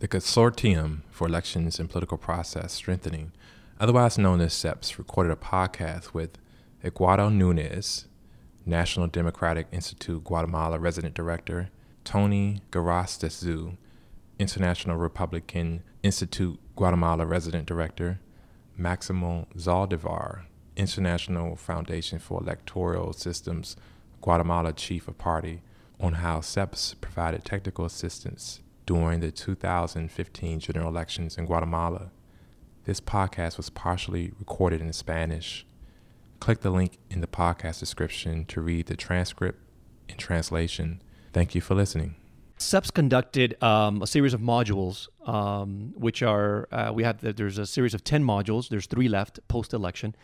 The Consortium for Elections and Political Process Strengthening, otherwise known as CEPPS, recorded a podcast with Eduardo Núñez, National Democratic Institute Guatemala Resident Director, Tony Garrastazu, International Republican Institute Guatemala Resident Director, Maximo Zaldivar, International Foundation for Electoral Systems Guatemala Chief of Party, on how CEPPS provided technical assistance during the 2015 general elections in Guatemala. This podcast was partially recorded in Spanish. Click the link in the podcast description to read the transcript and translation. Thank you for listening. CEPPS conducted um, a series of modules, um, which are uh, we have there's a series of ten modules. There's three left post election.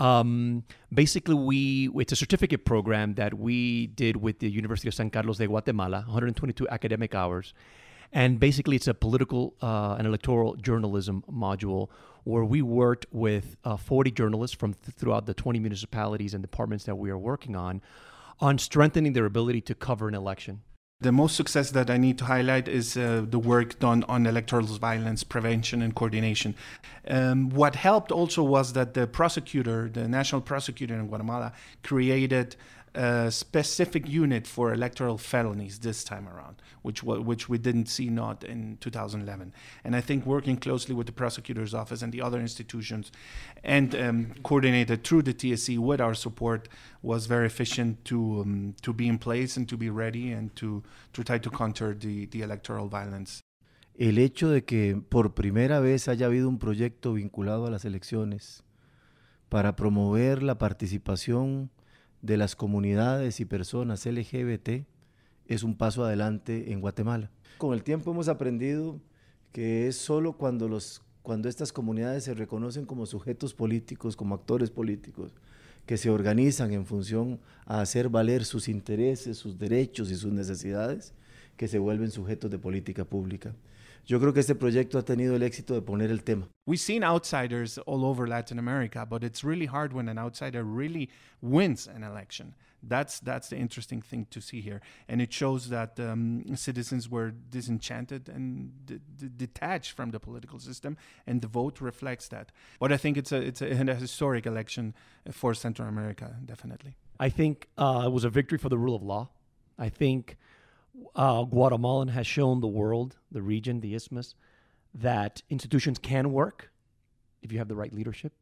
Um, basically, we it's a certificate program that we did with the University of San Carlos de Guatemala, 122 academic hours, and basically, it's a political uh, and electoral journalism module where we worked with uh, 40 journalists from th- throughout the 20 municipalities and departments that we are working on on strengthening their ability to cover an election. The most success that I need to highlight is uh, the work done on electoral violence prevention and coordination. Um, what helped also was that the prosecutor, the national prosecutor in Guatemala, created a specific unit for electoral felonies this time around, which which we didn't see not in 2011. And I think working closely with the prosecutor's office and the other institutions, and um, coordinated through the TSE with our support, was very efficient to um, to be in place and to be ready and to to try to counter the, the electoral violence. El hecho de que por primera vez haya habido un proyecto vinculado a las elecciones para promover la participación de las comunidades y personas LGBT es un paso adelante en Guatemala. Con el tiempo hemos aprendido que es solo cuando, los, cuando estas comunidades se reconocen como sujetos políticos, como actores políticos, que se organizan en función a hacer valer sus intereses, sus derechos y sus necesidades, que se vuelven sujetos de política pública. yo creo que este proyecto ha tenido el éxito de poner el tema. We've seen outsiders all over Latin America, but it's really hard when an outsider really wins an election. That's that's the interesting thing to see here, and it shows that um, citizens were disenchanted and detached from the political system, and the vote reflects that. But I think it's a it's a, a historic election for Central America, definitely. I think uh, it was a victory for the rule of law. I think uh, Guatemalan has shown the world, the region, the isthmus, that institutions can work if you have the right leadership.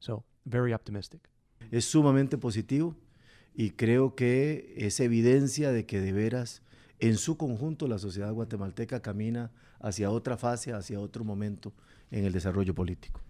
So, very optimistic. Es sumamente positivo y creo que es evidencia de que de veras en su conjunto la sociedad guatemalteca camina hacia otra fase, hacia otro momento en el desarrollo político.